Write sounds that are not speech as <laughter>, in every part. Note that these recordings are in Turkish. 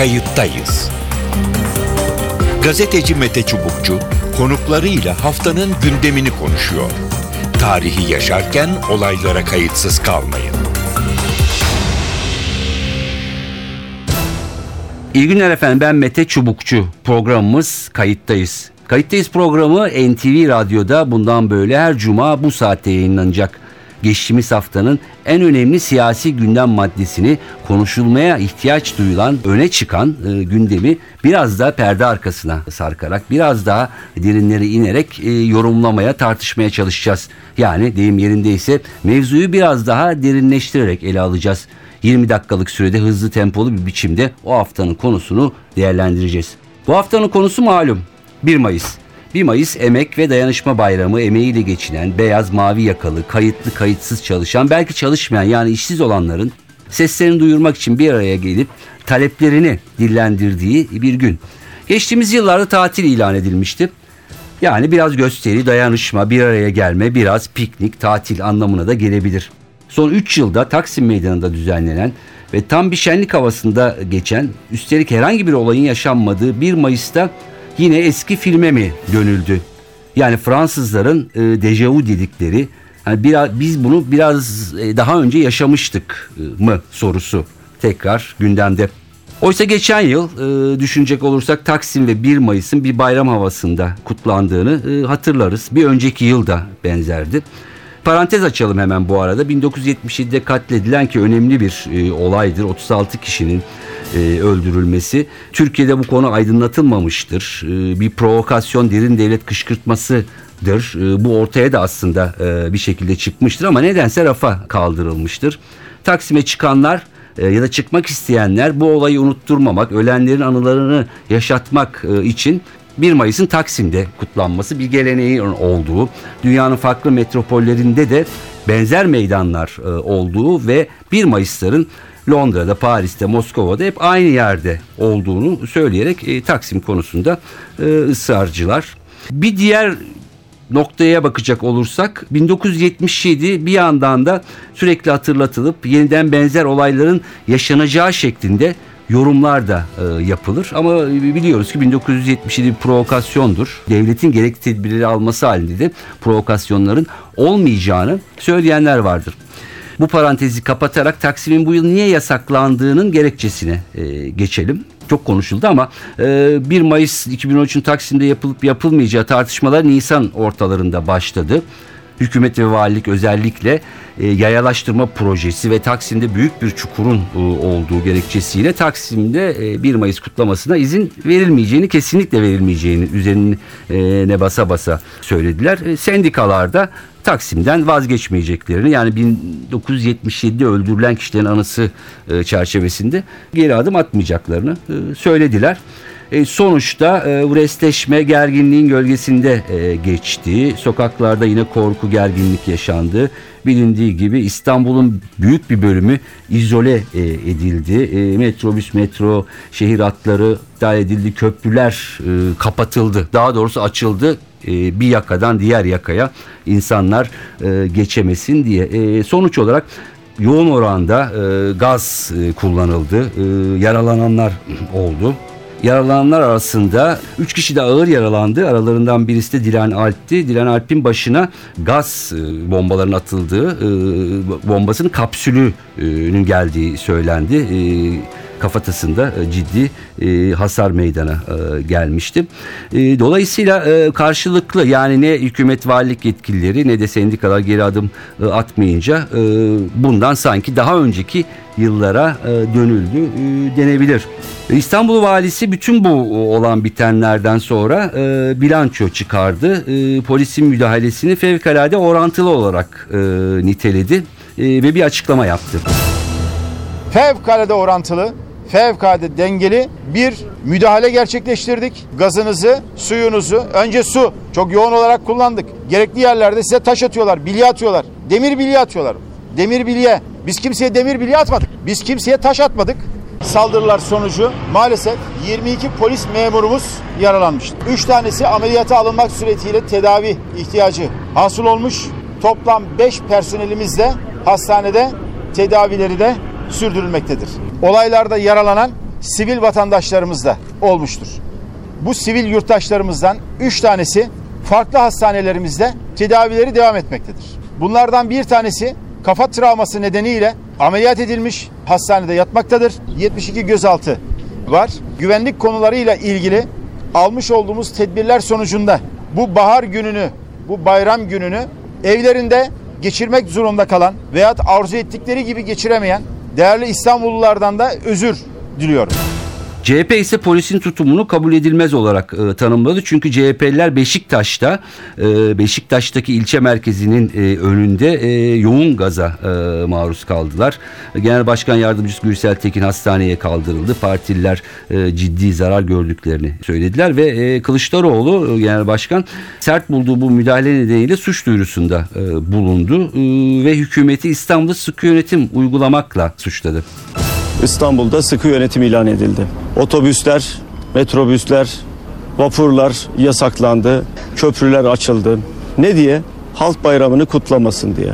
kayıttayız. Gazeteci Mete Çubukçu konuklarıyla haftanın gündemini konuşuyor. Tarihi yaşarken olaylara kayıtsız kalmayın. İyi günler efendim ben Mete Çubukçu. Programımız Kayıttayız. Kayıttayız programı NTV Radyo'da bundan böyle her cuma bu saatte yayınlanacak. Geçtiğimiz haftanın en önemli siyasi gündem maddesini konuşulmaya ihtiyaç duyulan öne çıkan e, gündemi biraz da perde arkasına sarkarak biraz daha derinlere inerek e, yorumlamaya tartışmaya çalışacağız. Yani deyim yerindeyse mevzuyu biraz daha derinleştirerek ele alacağız. 20 dakikalık sürede hızlı tempolu bir biçimde o haftanın konusunu değerlendireceğiz. Bu haftanın konusu malum 1 Mayıs. 1 Mayıs Emek ve Dayanışma Bayramı emeğiyle geçinen, beyaz mavi yakalı, kayıtlı kayıtsız çalışan, belki çalışmayan yani işsiz olanların seslerini duyurmak için bir araya gelip taleplerini dillendirdiği bir gün. Geçtiğimiz yıllarda tatil ilan edilmişti. Yani biraz gösteri, dayanışma, bir araya gelme, biraz piknik, tatil anlamına da gelebilir. Son 3 yılda Taksim Meydanı'nda düzenlenen ve tam bir şenlik havasında geçen, üstelik herhangi bir olayın yaşanmadığı 1 Mayıs'ta yine eski filme mi dönüldü? Yani Fransızların e, dejavu dedikleri yani biraz, biz bunu biraz e, daha önce yaşamıştık e, mı sorusu tekrar gündemde. Oysa geçen yıl e, düşünecek olursak Taksim ve 1 Mayıs'ın bir bayram havasında kutlandığını e, hatırlarız. Bir önceki yıl da benzerdi. Parantez açalım hemen bu arada. 1977'de katledilen ki önemli bir e, olaydır. 36 kişinin e, öldürülmesi. Türkiye'de bu konu aydınlatılmamıştır. E, bir provokasyon, derin devlet kışkırtmasıdır. E, bu ortaya da aslında e, bir şekilde çıkmıştır ama nedense rafa kaldırılmıştır. Taksim'e çıkanlar e, ya da çıkmak isteyenler bu olayı unutturmamak, ölenlerin anılarını yaşatmak için 1 Mayıs'ın Taksim'de kutlanması bir geleneği olduğu, dünyanın farklı metropollerinde de benzer meydanlar olduğu ve 1 Mayıs'ların Londra'da, Paris'te, Moskova'da hep aynı yerde olduğunu söyleyerek e, Taksim konusunda e, ısrarcılar. Bir diğer noktaya bakacak olursak 1977 bir yandan da sürekli hatırlatılıp yeniden benzer olayların yaşanacağı şeklinde yorumlar da e, yapılır. Ama biliyoruz ki 1977 bir provokasyondur. Devletin gerekli tedbirleri alması halinde de provokasyonların olmayacağını söyleyenler vardır. Bu parantezi kapatarak Taksim'in bu yıl niye yasaklandığının gerekçesine e, geçelim. Çok konuşuldu ama e, 1 Mayıs 2013'ün Taksim'de yapılıp yapılmayacağı tartışmalar Nisan ortalarında başladı hükümet ve valilik özellikle e, yayalaştırma projesi ve Taksim'de büyük bir çukurun e, olduğu gerekçesiyle Taksim'de e, 1 Mayıs kutlamasına izin verilmeyeceğini kesinlikle verilmeyeceğini üzerine basa basa söylediler. E, sendikalarda Taksim'den vazgeçmeyeceklerini yani 1977'de öldürülen kişilerin anısı e, çerçevesinde geri adım atmayacaklarını e, söylediler. E, sonuçta e, restleşme gerginliğin gölgesinde e, geçti. Sokaklarda yine korku gerginlik yaşandı. Bilindiği gibi İstanbul'un büyük bir bölümü izole e, edildi. E, metrobüs, metro, şehir hatları iptal edildi. Köprüler kapatıldı. Daha doğrusu açıldı bir yakadan diğer yakaya insanlar geçemesin diye. Sonuç olarak yoğun oranda gaz kullanıldı. Yaralananlar <clears throat> oldu. Yaralananlar arasında 3 kişi de ağır yaralandı. Aralarından birisi de Dilan Alp'ti. Dilan Alp'in başına gaz e, bombaların atıldığı, e, bombasının kapsülünün geldiği söylendi. E, kafatasında ciddi hasar meydana gelmişti. Dolayısıyla karşılıklı yani ne hükümet valilik yetkilileri ne de sendikalar geri adım atmayınca bundan sanki daha önceki yıllara dönüldü denebilir. İstanbul valisi bütün bu olan bitenlerden sonra e, bilanço çıkardı. E, polisin müdahalesini fevkalade orantılı olarak e, niteledi e, ve bir açıklama yaptı. Fevkalade orantılı, fevkalade dengeli bir müdahale gerçekleştirdik. Gazınızı, suyunuzu, önce su çok yoğun olarak kullandık. Gerekli yerlerde size taş atıyorlar, bilye atıyorlar, demir bilye atıyorlar. Demir bilye. Biz kimseye demir bilye atmadık. Biz kimseye taş atmadık saldırılar sonucu maalesef 22 polis memurumuz yaralanmıştı. 3 tanesi ameliyata alınmak suretiyle tedavi ihtiyacı hasıl olmuş. Toplam 5 personelimiz de hastanede tedavileri de sürdürülmektedir. Olaylarda yaralanan sivil vatandaşlarımız da olmuştur. Bu sivil yurttaşlarımızdan 3 tanesi farklı hastanelerimizde tedavileri devam etmektedir. Bunlardan bir tanesi kafa travması nedeniyle ameliyat edilmiş hastanede yatmaktadır. 72 gözaltı var. Güvenlik konularıyla ilgili almış olduğumuz tedbirler sonucunda bu bahar gününü, bu bayram gününü evlerinde geçirmek zorunda kalan veyahut arzu ettikleri gibi geçiremeyen değerli İstanbullulardan da özür diliyorum. CHP ise polisin tutumunu kabul edilmez olarak e, tanımladı. Çünkü CHP'liler Beşiktaş'ta, e, Beşiktaş'taki ilçe merkezinin e, önünde e, yoğun gaza e, maruz kaldılar. Genel Başkan Yardımcısı Gürsel Tekin hastaneye kaldırıldı. Partililer e, ciddi zarar gördüklerini söylediler ve e, Kılıçdaroğlu e, Genel Başkan sert bulduğu bu müdahale nedeniyle suç duyurusunda e, bulundu e, ve hükümeti İstanbul'da sıkı yönetim uygulamakla suçladı. İstanbul'da sıkı yönetim ilan edildi. Otobüsler, metrobüsler, vapurlar yasaklandı, köprüler açıldı. Ne diye? Halk bayramını kutlamasın diye.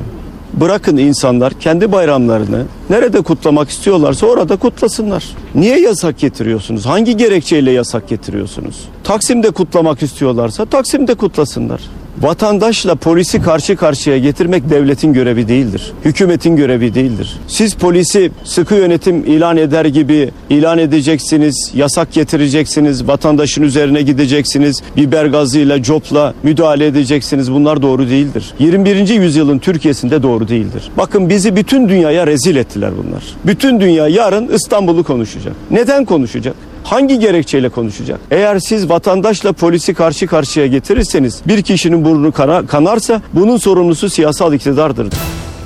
Bırakın insanlar kendi bayramlarını nerede kutlamak istiyorlarsa orada kutlasınlar. Niye yasak getiriyorsunuz? Hangi gerekçeyle yasak getiriyorsunuz? Taksim'de kutlamak istiyorlarsa Taksim'de kutlasınlar. Vatandaşla polisi karşı karşıya getirmek devletin görevi değildir. Hükümetin görevi değildir. Siz polisi sıkı yönetim ilan eder gibi ilan edeceksiniz, yasak getireceksiniz, vatandaşın üzerine gideceksiniz, biber gazıyla, copla müdahale edeceksiniz. Bunlar doğru değildir. 21. yüzyılın Türkiye'sinde doğru değildir. Bakın bizi bütün dünyaya rezil ettiler bunlar. Bütün dünya yarın İstanbul'u konuşacak. Neden konuşacak? Hangi gerekçeyle konuşacak? Eğer siz vatandaşla polisi karşı karşıya getirirseniz bir kişinin burnu kana- kanarsa bunun sorumlusu siyasal iktidardır.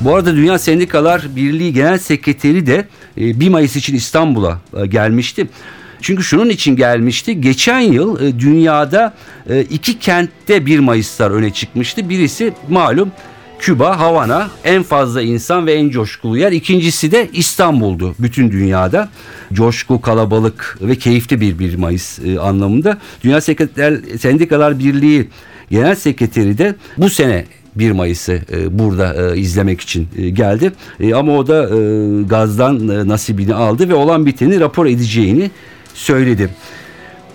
Bu arada Dünya Sendikalar Birliği Genel Sekreteri de e, 1 Mayıs için İstanbul'a e, gelmişti. Çünkü şunun için gelmişti. Geçen yıl e, dünyada e, iki kentte 1 Mayıslar öne çıkmıştı. Birisi malum Küba, Havana en fazla insan ve en coşkulu yer. İkincisi de İstanbul'du bütün dünyada. Coşku, kalabalık ve keyifli bir 1 Mayıs e, anlamında. Dünya Sekreter, Sendikalar Birliği Genel Sekreteri de bu sene 1 Mayıs'ı e, burada e, izlemek için e, geldi. Ama o da gazdan nasibini aldı ve olan biteni rapor edeceğini söyledi.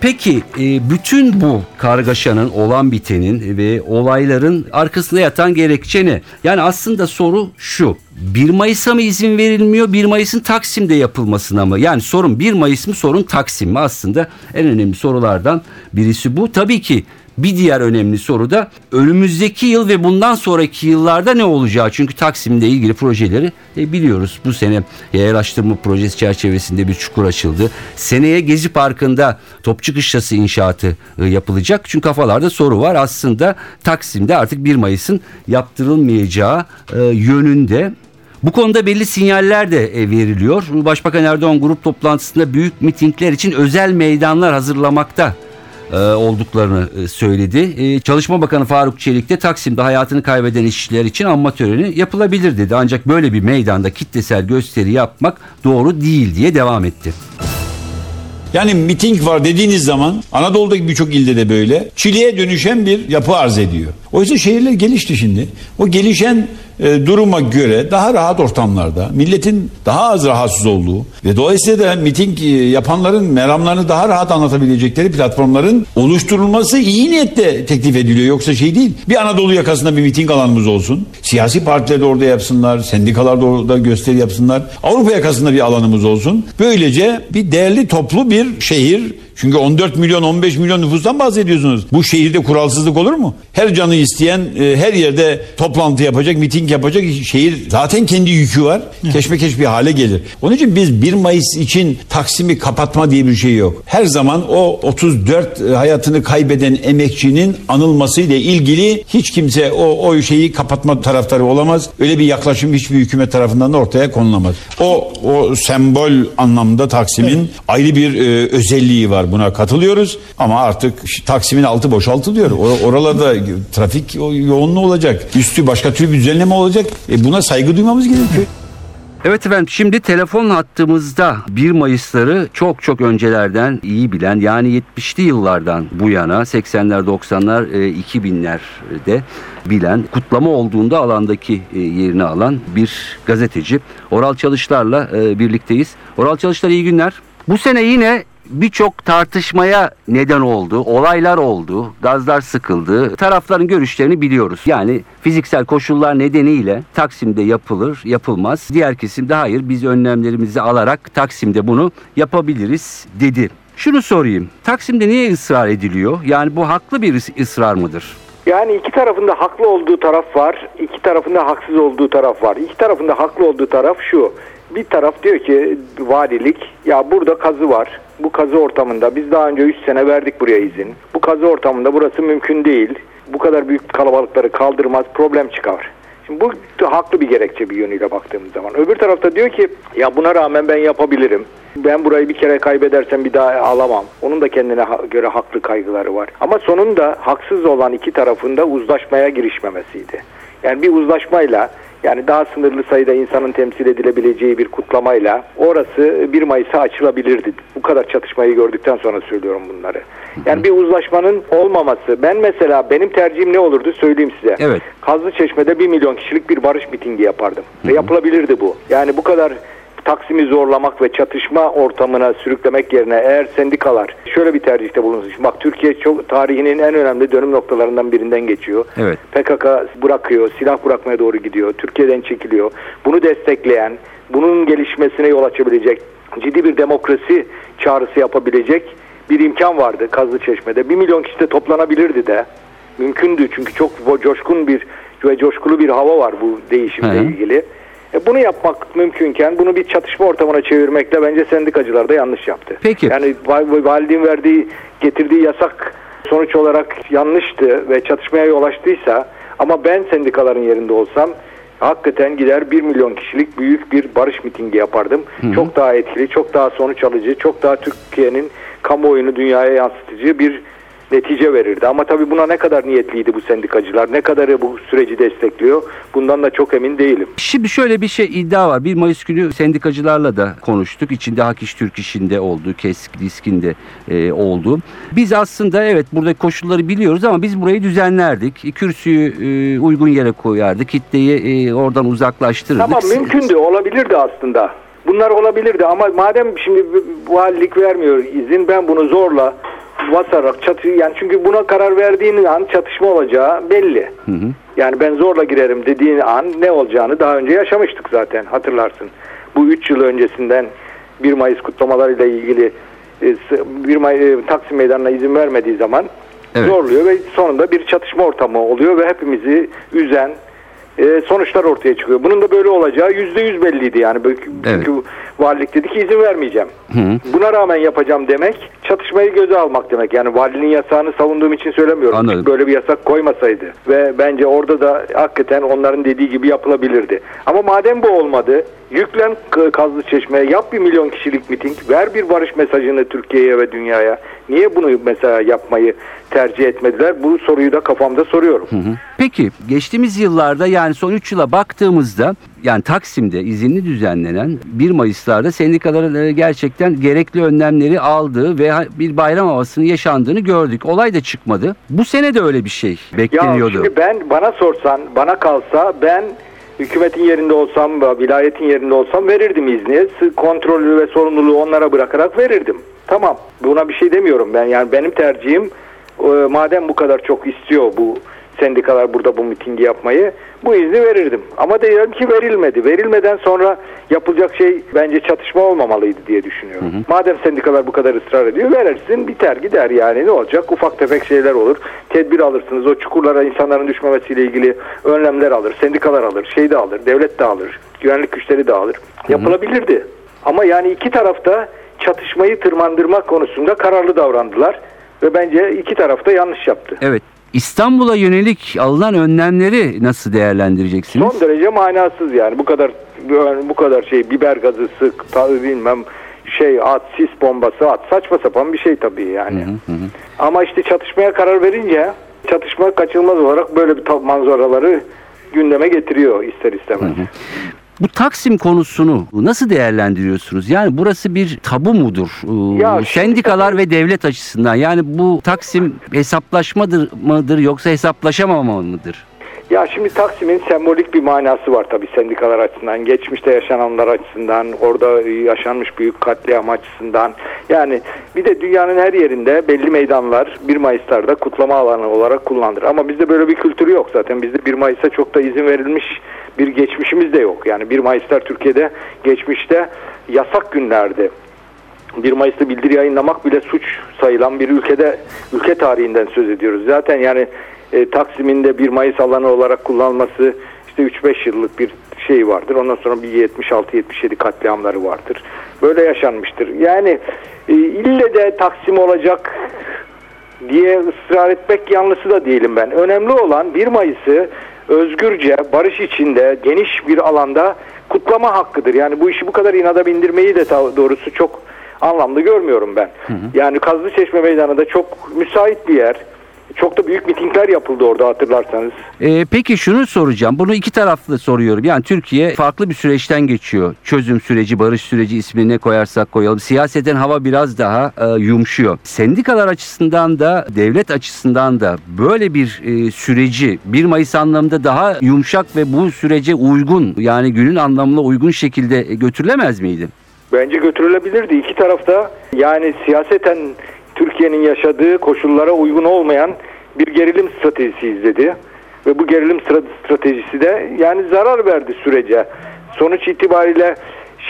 Peki e, bütün bu kargaşanın olan bitenin ve olayların arkasında yatan gerekçe ne? Yani aslında soru şu. 1 Mayıs'a mı izin verilmiyor? 1 Mayıs'ın Taksim'de yapılmasına mı? Yani sorun 1 Mayıs mı sorun Taksim mi? Aslında en önemli sorulardan birisi bu. Tabii ki bir diğer önemli soru da önümüzdeki yıl ve bundan sonraki yıllarda ne olacağı? Çünkü Taksim'le ilgili projeleri e, biliyoruz. Bu sene yayalaştırma projesi çerçevesinde bir çukur açıldı. Seneye Gezi Parkı'nda Topçu Kışlası inşaatı e, yapılacak. Çünkü kafalarda soru var. Aslında Taksim'de artık 1 Mayıs'ın yaptırılmayacağı e, yönünde bu konuda belli sinyaller de e, veriliyor. Başbakan Erdoğan grup toplantısında büyük mitingler için özel meydanlar hazırlamakta e, olduklarını e, söyledi. E, Çalışma Bakanı Faruk Çelik de Taksim'de hayatını kaybeden işçiler için anma töreni yapılabilir dedi. Ancak böyle bir meydanda kitlesel gösteri yapmak doğru değil diye devam etti. Yani miting var dediğiniz zaman Anadolu'daki birçok ilde de böyle çileye dönüşen bir yapı arz ediyor. Oysa şehirler gelişti şimdi. O gelişen e, duruma göre daha rahat ortamlarda milletin daha az rahatsız olduğu ve dolayısıyla da miting e, yapanların meramlarını daha rahat anlatabilecekleri platformların oluşturulması iyi niyetle teklif ediliyor. Yoksa şey değil. Bir Anadolu yakasında bir miting alanımız olsun. Siyasi partiler de orada yapsınlar. Sendikalar da orada gösteri yapsınlar. Avrupa yakasında bir alanımız olsun. Böylece bir değerli toplu bir şehir çünkü 14 milyon 15 milyon nüfustan bahsediyorsunuz. Bu şehirde kuralsızlık olur mu? Her canı isteyen e, her yerde toplantı yapacak, miting yapacak. Şehir zaten kendi yükü var. Keşmekeş bir hale gelir. Onun için biz 1 Mayıs için Taksim'i kapatma diye bir şey yok. Her zaman o 34 e, hayatını kaybeden emekçinin anılmasıyla ilgili hiç kimse o, o şeyi kapatma taraftarı olamaz. Öyle bir yaklaşım hiçbir hükümet tarafından da ortaya konulamaz. O, o sembol anlamda Taksim'in ayrı bir e, özelliği var. Buna katılıyoruz ama artık Taksim'in altı boşaltılıyor. Or- oralarda trafik yoğunluğu olacak. Üstü başka türlü bir düzenleme olacak. E buna saygı duymamız gerekiyor. Evet efendim şimdi telefon hattımızda 1 Mayıs'ları çok çok öncelerden iyi bilen yani 70'li yıllardan bu yana 80'ler 90'lar e, 2000'lerde bilen kutlama olduğunda alandaki e, yerini alan bir gazeteci. Oral Çalışlar'la e, birlikteyiz. Oral Çalışlar iyi günler. Bu sene yine birçok tartışmaya neden oldu. Olaylar oldu. Gazlar sıkıldı. Tarafların görüşlerini biliyoruz. Yani fiziksel koşullar nedeniyle Taksim'de yapılır, yapılmaz. Diğer kesim de hayır biz önlemlerimizi alarak Taksim'de bunu yapabiliriz dedi. Şunu sorayım. Taksim'de niye ısrar ediliyor? Yani bu haklı bir ıs- ısrar mıdır? Yani iki tarafında haklı olduğu taraf var, iki tarafında haksız olduğu taraf var. İki tarafında haklı olduğu taraf şu. Bir taraf diyor ki valilik ya burada kazı var. Bu kazı ortamında biz daha önce 3 sene verdik buraya izin. Bu kazı ortamında burası mümkün değil. Bu kadar büyük kalabalıkları kaldırmaz, problem çıkar. Şimdi bu haklı bir gerekçe bir yönüyle baktığımız zaman. Öbür tarafta diyor ki ya buna rağmen ben yapabilirim. Ben burayı bir kere kaybedersem bir daha alamam. Onun da kendine göre haklı kaygıları var. Ama sonunda haksız olan iki tarafında uzlaşmaya girişmemesiydi. Yani bir uzlaşmayla yani daha sınırlı sayıda insanın temsil edilebileceği bir kutlamayla orası 1 Mayıs'a açılabilirdi. Bu kadar çatışmayı gördükten sonra söylüyorum bunları. Yani bir uzlaşmanın olmaması. Ben mesela benim tercihim ne olurdu söyleyeyim size. Evet. Kazlı Çeşme'de 1 milyon kişilik bir barış mitingi yapardım. Ve yapılabilirdi bu. Yani bu kadar Taksim'i zorlamak ve çatışma ortamına sürüklemek yerine eğer sendikalar şöyle bir tercihte bulunsun. Şimdi Bak Türkiye çok tarihinin en önemli dönüm noktalarından birinden geçiyor. Evet. PKK bırakıyor, silah bırakmaya doğru gidiyor, Türkiye'den çekiliyor. Bunu destekleyen, bunun gelişmesine yol açabilecek, ciddi bir demokrasi çağrısı yapabilecek bir imkan vardı Kazlı Çeşme'de. Bir milyon kişi de toplanabilirdi de. Mümkündü çünkü çok coşkun bir ve coşkulu bir hava var bu değişimle hı. ilgili. E bunu yapmak mümkünken bunu bir çatışma ortamına çevirmekle bence sendikacılar da yanlış yaptı. Peki. Yani val- valiliğin verdiği, getirdiği yasak sonuç olarak yanlıştı ve çatışmaya yol açtıysa ama ben sendikaların yerinde olsam hakikaten gider 1 milyon kişilik büyük bir barış mitingi yapardım. Çok daha etkili, çok daha sonuç alıcı, çok daha Türkiye'nin kamuoyunu dünyaya yansıtıcı bir netice verirdi. Ama tabii buna ne kadar niyetliydi bu sendikacılar, ne kadarı bu süreci destekliyor bundan da çok emin değilim. Şimdi şöyle bir şey iddia var. 1 Mayıs günü sendikacılarla da konuştuk. İçinde Hak İş Türk İş'inde oldu, KESK, DİSK'inde e, oldu. Biz aslında evet burada koşulları biliyoruz ama biz burayı düzenlerdik. Kürsüyü e, uygun yere koyardık. Kitleyi e, oradan uzaklaştırırdık. Tamam mümkündü, olabilirdi aslında. Bunlar olabilirdi ama madem şimdi valilik vermiyor izin ben bunu zorla basarak çatı yani çünkü buna karar verdiğin an çatışma olacağı belli. Yani ben zorla girerim dediğin an ne olacağını daha önce yaşamıştık zaten hatırlarsın. Bu 3 yıl öncesinden 1 Mayıs kutlamalarıyla ilgili e, s- 1 May e, Taksim Meydanı'na izin vermediği zaman Evet. zorluyor ve sonunda bir çatışma ortamı oluyor ve hepimizi üzen e, sonuçlar ortaya çıkıyor. Bunun da böyle olacağı yüzde yüz belliydi yani. Evet. Valilik dedi ki izin vermeyeceğim. Buna rağmen yapacağım demek çatışmayı göze almak demek. Yani valiliğin yasağını savunduğum için söylemiyorum. Anladım. Böyle bir yasak koymasaydı ve bence orada da hakikaten onların dediği gibi yapılabilirdi. Ama madem bu olmadı yüklen Kazlı Çeşme'ye yap bir milyon kişilik miting ver bir barış mesajını Türkiye'ye ve dünyaya. Niye bunu mesela yapmayı tercih etmediler? Bu soruyu da kafamda soruyorum. Peki geçtiğimiz yıllarda yani son 3 yıla baktığımızda yani Taksim'de izinli düzenlenen 1 Mayıs'larda sendikaların e, gerçekten gerekli önlemleri aldığı ve bir bayram havasının yaşandığını gördük. Olay da çıkmadı. Bu sene de öyle bir şey Ya bekleniyordu. şimdi ben bana sorsan, bana kalsa ben hükümetin yerinde olsam, vilayetin yerinde olsam verirdim izni. Kontrolü ve sorumluluğu onlara bırakarak verirdim. Tamam. Buna bir şey demiyorum ben. Yani benim tercihim e, madem bu kadar çok istiyor bu sendikalar burada bu mitingi yapmayı bu izni verirdim. Ama diyelim ki verilmedi. Verilmeden sonra yapılacak şey bence çatışma olmamalıydı diye düşünüyorum. Madem sendikalar bu kadar ısrar ediyor verirsin biter gider yani ne olacak? Ufak tefek şeyler olur. Tedbir alırsınız. O çukurlara insanların düşmemesiyle ilgili önlemler alır. Sendikalar alır. Şey de alır. Devlet de alır. Güvenlik güçleri de alır. Yapılabilirdi. Ama yani iki tarafta çatışmayı tırmandırma konusunda kararlı davrandılar. Ve bence iki tarafta yanlış yaptı. Evet. İstanbul'a yönelik alınan önlemleri nasıl değerlendireceksiniz? Son derece manasız yani bu kadar bu kadar şey biber gazı sık ta- bilmem şey at sis bombası at saçma sapan bir şey tabii yani. Ama işte çatışmaya karar verince çatışma kaçınılmaz olarak böyle bir manzaraları gündeme getiriyor ister istemez. Bu Taksim konusunu nasıl değerlendiriyorsunuz? Yani burası bir tabu mudur? Ee, Ya şimdi Sendikalar tabii- ve devlet açısından. Yani bu Taksim hesaplaşmadır mıdır yoksa hesaplaşamama mıdır? Ya şimdi Taksim'in sembolik bir manası var tabii sendikalar açısından, geçmişte yaşananlar açısından, orada yaşanmış büyük katliam açısından. Yani bir de dünyanın her yerinde belli meydanlar 1 Mayıs'larda kutlama alanı olarak kullanılır. Ama bizde böyle bir kültürü yok zaten. Bizde 1 Mayıs'a çok da izin verilmiş bir geçmişimiz de yok. Yani 1 Mayıs'lar Türkiye'de geçmişte yasak günlerdi. 1 Mayıs'ta bildiri yayınlamak bile suç sayılan bir ülkede ülke tarihinden söz ediyoruz. Zaten yani e, Taksim'in de 1 Mayıs alanı olarak kullanılması işte 3-5 yıllık bir şey vardır. Ondan sonra bir 76-77 katliamları vardır. Böyle yaşanmıştır. Yani e, ille de Taksim olacak diye ısrar etmek yanlısı da değilim ben. Önemli olan 1 Mayıs'ı özgürce, barış içinde, geniş bir alanda kutlama hakkıdır. Yani bu işi bu kadar inada bindirmeyi de doğrusu çok anlamlı görmüyorum ben. Yani Kazlı Çeşme Meydanı da çok müsait bir yer. Çok da büyük mitingler yapıldı orada hatırlarsanız. Ee, peki şunu soracağım. Bunu iki taraflı soruyorum. Yani Türkiye farklı bir süreçten geçiyor. Çözüm süreci, barış süreci ismini ne koyarsak koyalım. Siyaseten hava biraz daha e, yumuşuyor. Sendikalar açısından da devlet açısından da böyle bir e, süreci 1 Mayıs anlamında daha yumuşak ve bu sürece uygun yani günün anlamına uygun şekilde götürülemez miydi? Bence götürülebilirdi. İki tarafta yani siyaseten Türkiye'nin yaşadığı koşullara uygun olmayan bir gerilim stratejisi izledi. Ve bu gerilim stra- stratejisi de yani zarar verdi sürece. Sonuç itibariyle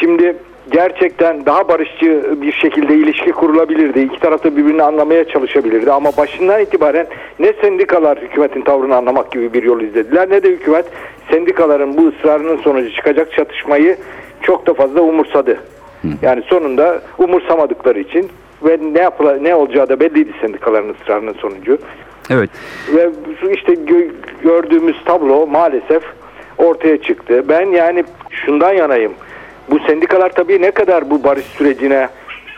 şimdi gerçekten daha barışçı bir şekilde ilişki kurulabilirdi. İki tarafta birbirini anlamaya çalışabilirdi. Ama başından itibaren ne sendikalar hükümetin tavrını anlamak gibi bir yol izlediler ne de hükümet sendikaların bu ısrarının sonucu çıkacak çatışmayı çok da fazla umursadı. Yani sonunda umursamadıkları için ve ne yapıla, ne olacağı da belliydi sendikaların ısrarının sonucu. Evet. Ve işte gö- gördüğümüz tablo maalesef ortaya çıktı. Ben yani şundan yanayım. Bu sendikalar tabii ne kadar bu barış sürecine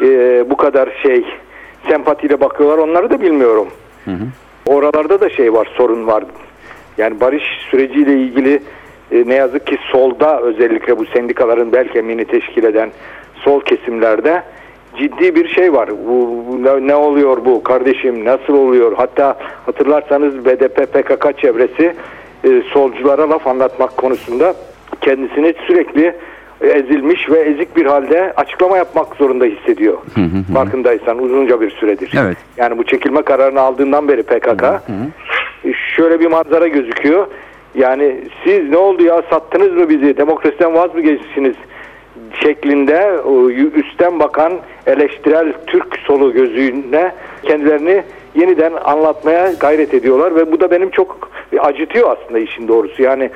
e, bu kadar şey sempatiyle bakıyorlar onları da bilmiyorum. Oralarda da şey var sorun var. Yani barış süreciyle ilgili e, ne yazık ki solda özellikle bu sendikaların bel kemiğini teşkil eden sol kesimlerde ciddi bir şey var. Bu, bu ne, ne oluyor bu kardeşim nasıl oluyor? Hatta hatırlarsanız BDP PKK çevresi e, solculara laf anlatmak konusunda kendisini sürekli ezilmiş ve ezik bir halde açıklama yapmak zorunda hissediyor. Farkındaysan uzunca bir süredir. Evet. Yani bu çekilme kararını aldığından beri PKK e, şöyle bir manzara gözüküyor. Yani siz ne oldu ya sattınız mı bizi demokrasiden vaz mı geçtiniz şeklinde üstten bakan eleştirel Türk solu gözüne kendilerini yeniden anlatmaya gayret ediyorlar ve bu da benim çok acıtıyor aslında işin doğrusu. Yani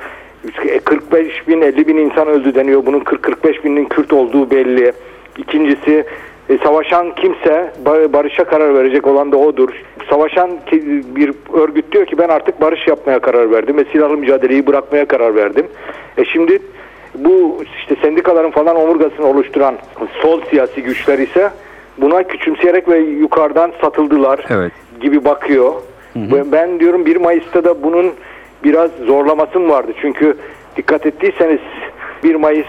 45 bin 50 bin insan öldü deniyor. Bunun 40-45 binin Kürt olduğu belli. İkincisi e, savaşan kimse bar- barışa karar verecek olan da odur. Savaşan bir örgüt diyor ki ben artık barış yapmaya karar verdim ve silahlı mücadeleyi bırakmaya karar verdim. E şimdi bu işte sendikaların falan omurgasını oluşturan sol siyasi güçler ise buna küçümseyerek ve yukarıdan satıldılar Evet. gibi bakıyor. Ben- Ben diyorum 1 Mayıs'ta da bunun biraz zorlaması mı vardı? Çünkü dikkat ettiyseniz 1 Mayıs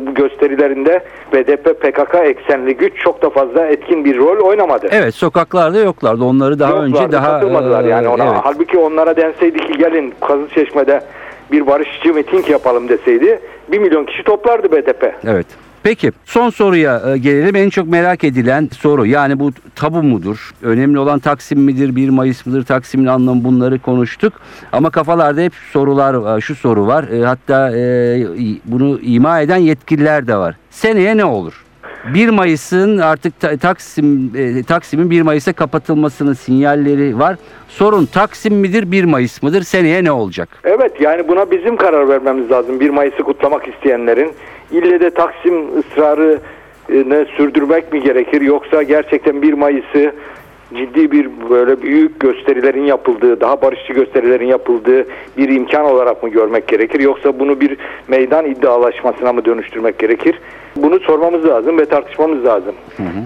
gösterilerinde BDP PKK eksenli güç çok da fazla etkin bir rol oynamadı. Evet sokaklarda yoklardı. Onları daha önce Yoklardı, daha katılmadılar e, yani ona. evet. Halbuki onlara denseydi ki gelin Kazıçeşme'de bir barışçı miting yapalım deseydi 1 milyon kişi toplardı BDP. Evet. Peki son soruya e, gelelim. En çok merak edilen soru. Yani bu tabu mudur? Önemli olan Taksim midir? 1 Mayıs mıdır? Taksim'in anlamı bunları konuştuk. Ama kafalarda hep sorular var. Şu soru var. E, Hatta e, bunu ima eden yetkililer de var. Seneye ne olur? 1 Mayıs'ın artık ta- Taksim e, Taksim'in 1 Mayıs'a kapatılmasının sinyalleri var. Sorun Taksim midir 1 Mayıs mıdır? Seneye ne olacak? Evet yani buna bizim karar vermemiz lazım. 1 Mayıs'ı kutlamak isteyenlerin. İlle de Taksim ısrarını sürdürmek mi gerekir yoksa gerçekten 1 Mayıs'ı ciddi bir böyle büyük gösterilerin yapıldığı, daha barışçı gösterilerin yapıldığı bir imkan olarak mı görmek gerekir yoksa bunu bir meydan iddialaşmasına mı dönüştürmek gerekir? Bunu sormamız lazım ve tartışmamız lazım.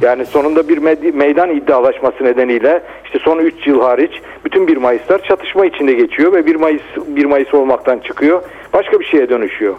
Yani sonunda bir meydan iddialaşması nedeniyle işte son 3 yıl hariç bütün 1 Mayıslar çatışma içinde geçiyor ve 1 Mayıs 1 Mayıs olmaktan çıkıyor. Başka bir şeye dönüşüyor.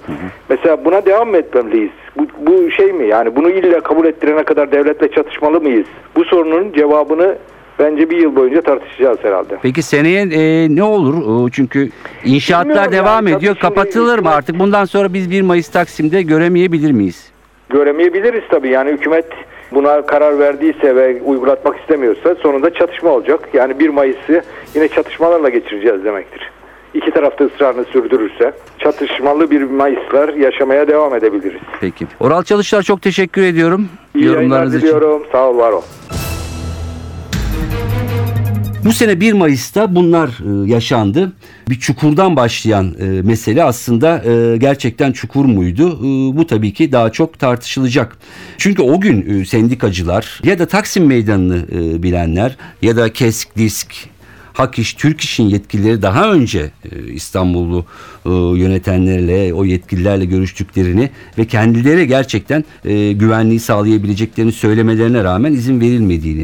Mesela buna devam mı etmeliyiz? Bu, bu şey mi? Yani bunu illa kabul ettirene kadar devletle çatışmalı mıyız? Bu sorunun cevabını Bence bir yıl boyunca tartışacağız herhalde. Peki seneye e, ne olur? E, Çünkü inşaatlar Bilmiyorum devam yani, ediyor. şimdi Kapatılır mı artık? Bundan sonra biz 1 Mayıs Taksim'de göremeyebilir miyiz? Göremeyebiliriz tabii. Yani hükümet buna karar verdiyse ve uygulatmak istemiyorsa sonunda çatışma olacak. Yani 1 Mayıs'ı yine çatışmalarla geçireceğiz demektir. İki tarafta ısrarını sürdürürse çatışmalı bir Mayıslar yaşamaya devam edebiliriz. Peki. Oral Çalışlar çok teşekkür ediyorum. İyi yorumlarınız için. Sağ ol, var ol. Bu sene 1 Mayıs'ta bunlar e, yaşandı. Bir çukurdan başlayan e, mesele aslında e, gerçekten çukur muydu? Bu tabii ki daha çok tartışılacak. Çünkü o gün sendikacılar ya da Taksim Meydanı'nı bilenler ya da KESK, DİSK, Hak İş, Türk İş'in yetkilileri daha önce e, İstanbullu e, yönetenlerle, o yetkililerle görüştüklerini ve kendileri gerçekten e, güvenliği sağlayabileceklerini söylemelerine rağmen izin verilmediğini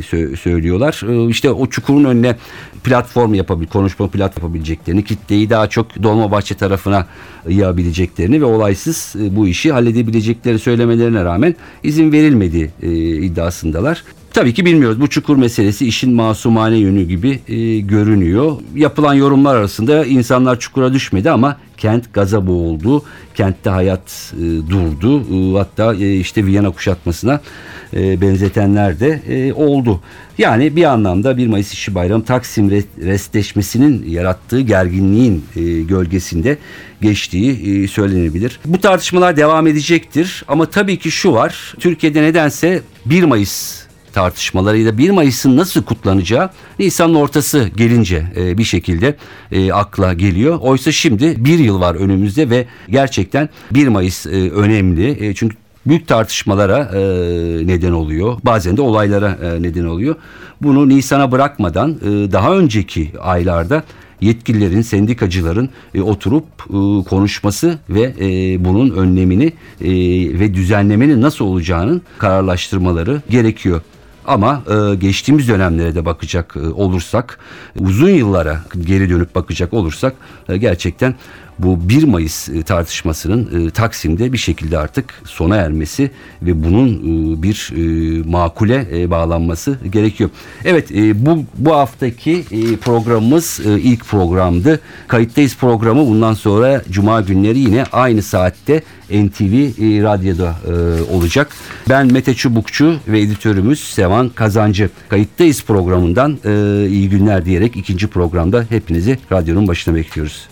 sö- söylüyorlar. İşte o çukurun önüne platform yapabil, konuşma platform yapabileceklerini, kitleyi daha çok Dolmabahçe tarafına yığabileceklerini ve olaysız bu işi halledebileceklerini söylemelerine rağmen izin verilmediği iddiasındalar. Tabii ki bilmiyoruz. Bu çukur meselesi işin masumane yönü gibi e, görünüyor. Yapılan yorumlar arasında insanlar çukura düşmedi ama kent gaza boğuldu. Kentte hayat e, durdu. E, hatta e, işte Viyana kuşatmasına e, benzetenler de e, oldu. Yani bir anlamda 1 Mayıs İşçi Bayramı Taksim re- restleşmesinin yarattığı gerginliğin e, gölgesinde geçtiği e, söylenebilir. Bu tartışmalar devam edecektir ama tabii ki şu var. Türkiye'de nedense 1 Mayıs tartışmalarıyla 1 Mayıs'ın nasıl kutlanacağı Nisan'ın ortası gelince e, bir şekilde e, akla geliyor. Oysa şimdi bir yıl var önümüzde ve gerçekten 1 Mayıs e, önemli. E, çünkü büyük tartışmalara e, neden oluyor. Bazen de olaylara e, neden oluyor. Bunu Nisan'a bırakmadan e, daha önceki aylarda yetkililerin, sendikacıların e, oturup e, konuşması ve e, bunun önlemini e, ve düzenlemenin nasıl olacağının kararlaştırmaları gerekiyor. Ama e, geçtiğimiz dönemlere de bakacak e, olursak, uzun yıllara geri dönüp bakacak olursak e, gerçekten bu 1 Mayıs e, tartışmasının e, Taksim'de bir şekilde artık sona ermesi ve bunun e, bir makule bağlanması gerekiyor. Evet bu bu haftaki programımız ilk programdı. Kayıttayız programı bundan sonra Cuma günleri yine aynı saatte NTV Radyo'da olacak. Ben Mete Çubukçu ve editörümüz Sevan Kazancı. Kayıttayız programından iyi günler diyerek ikinci programda hepinizi radyonun başına bekliyoruz.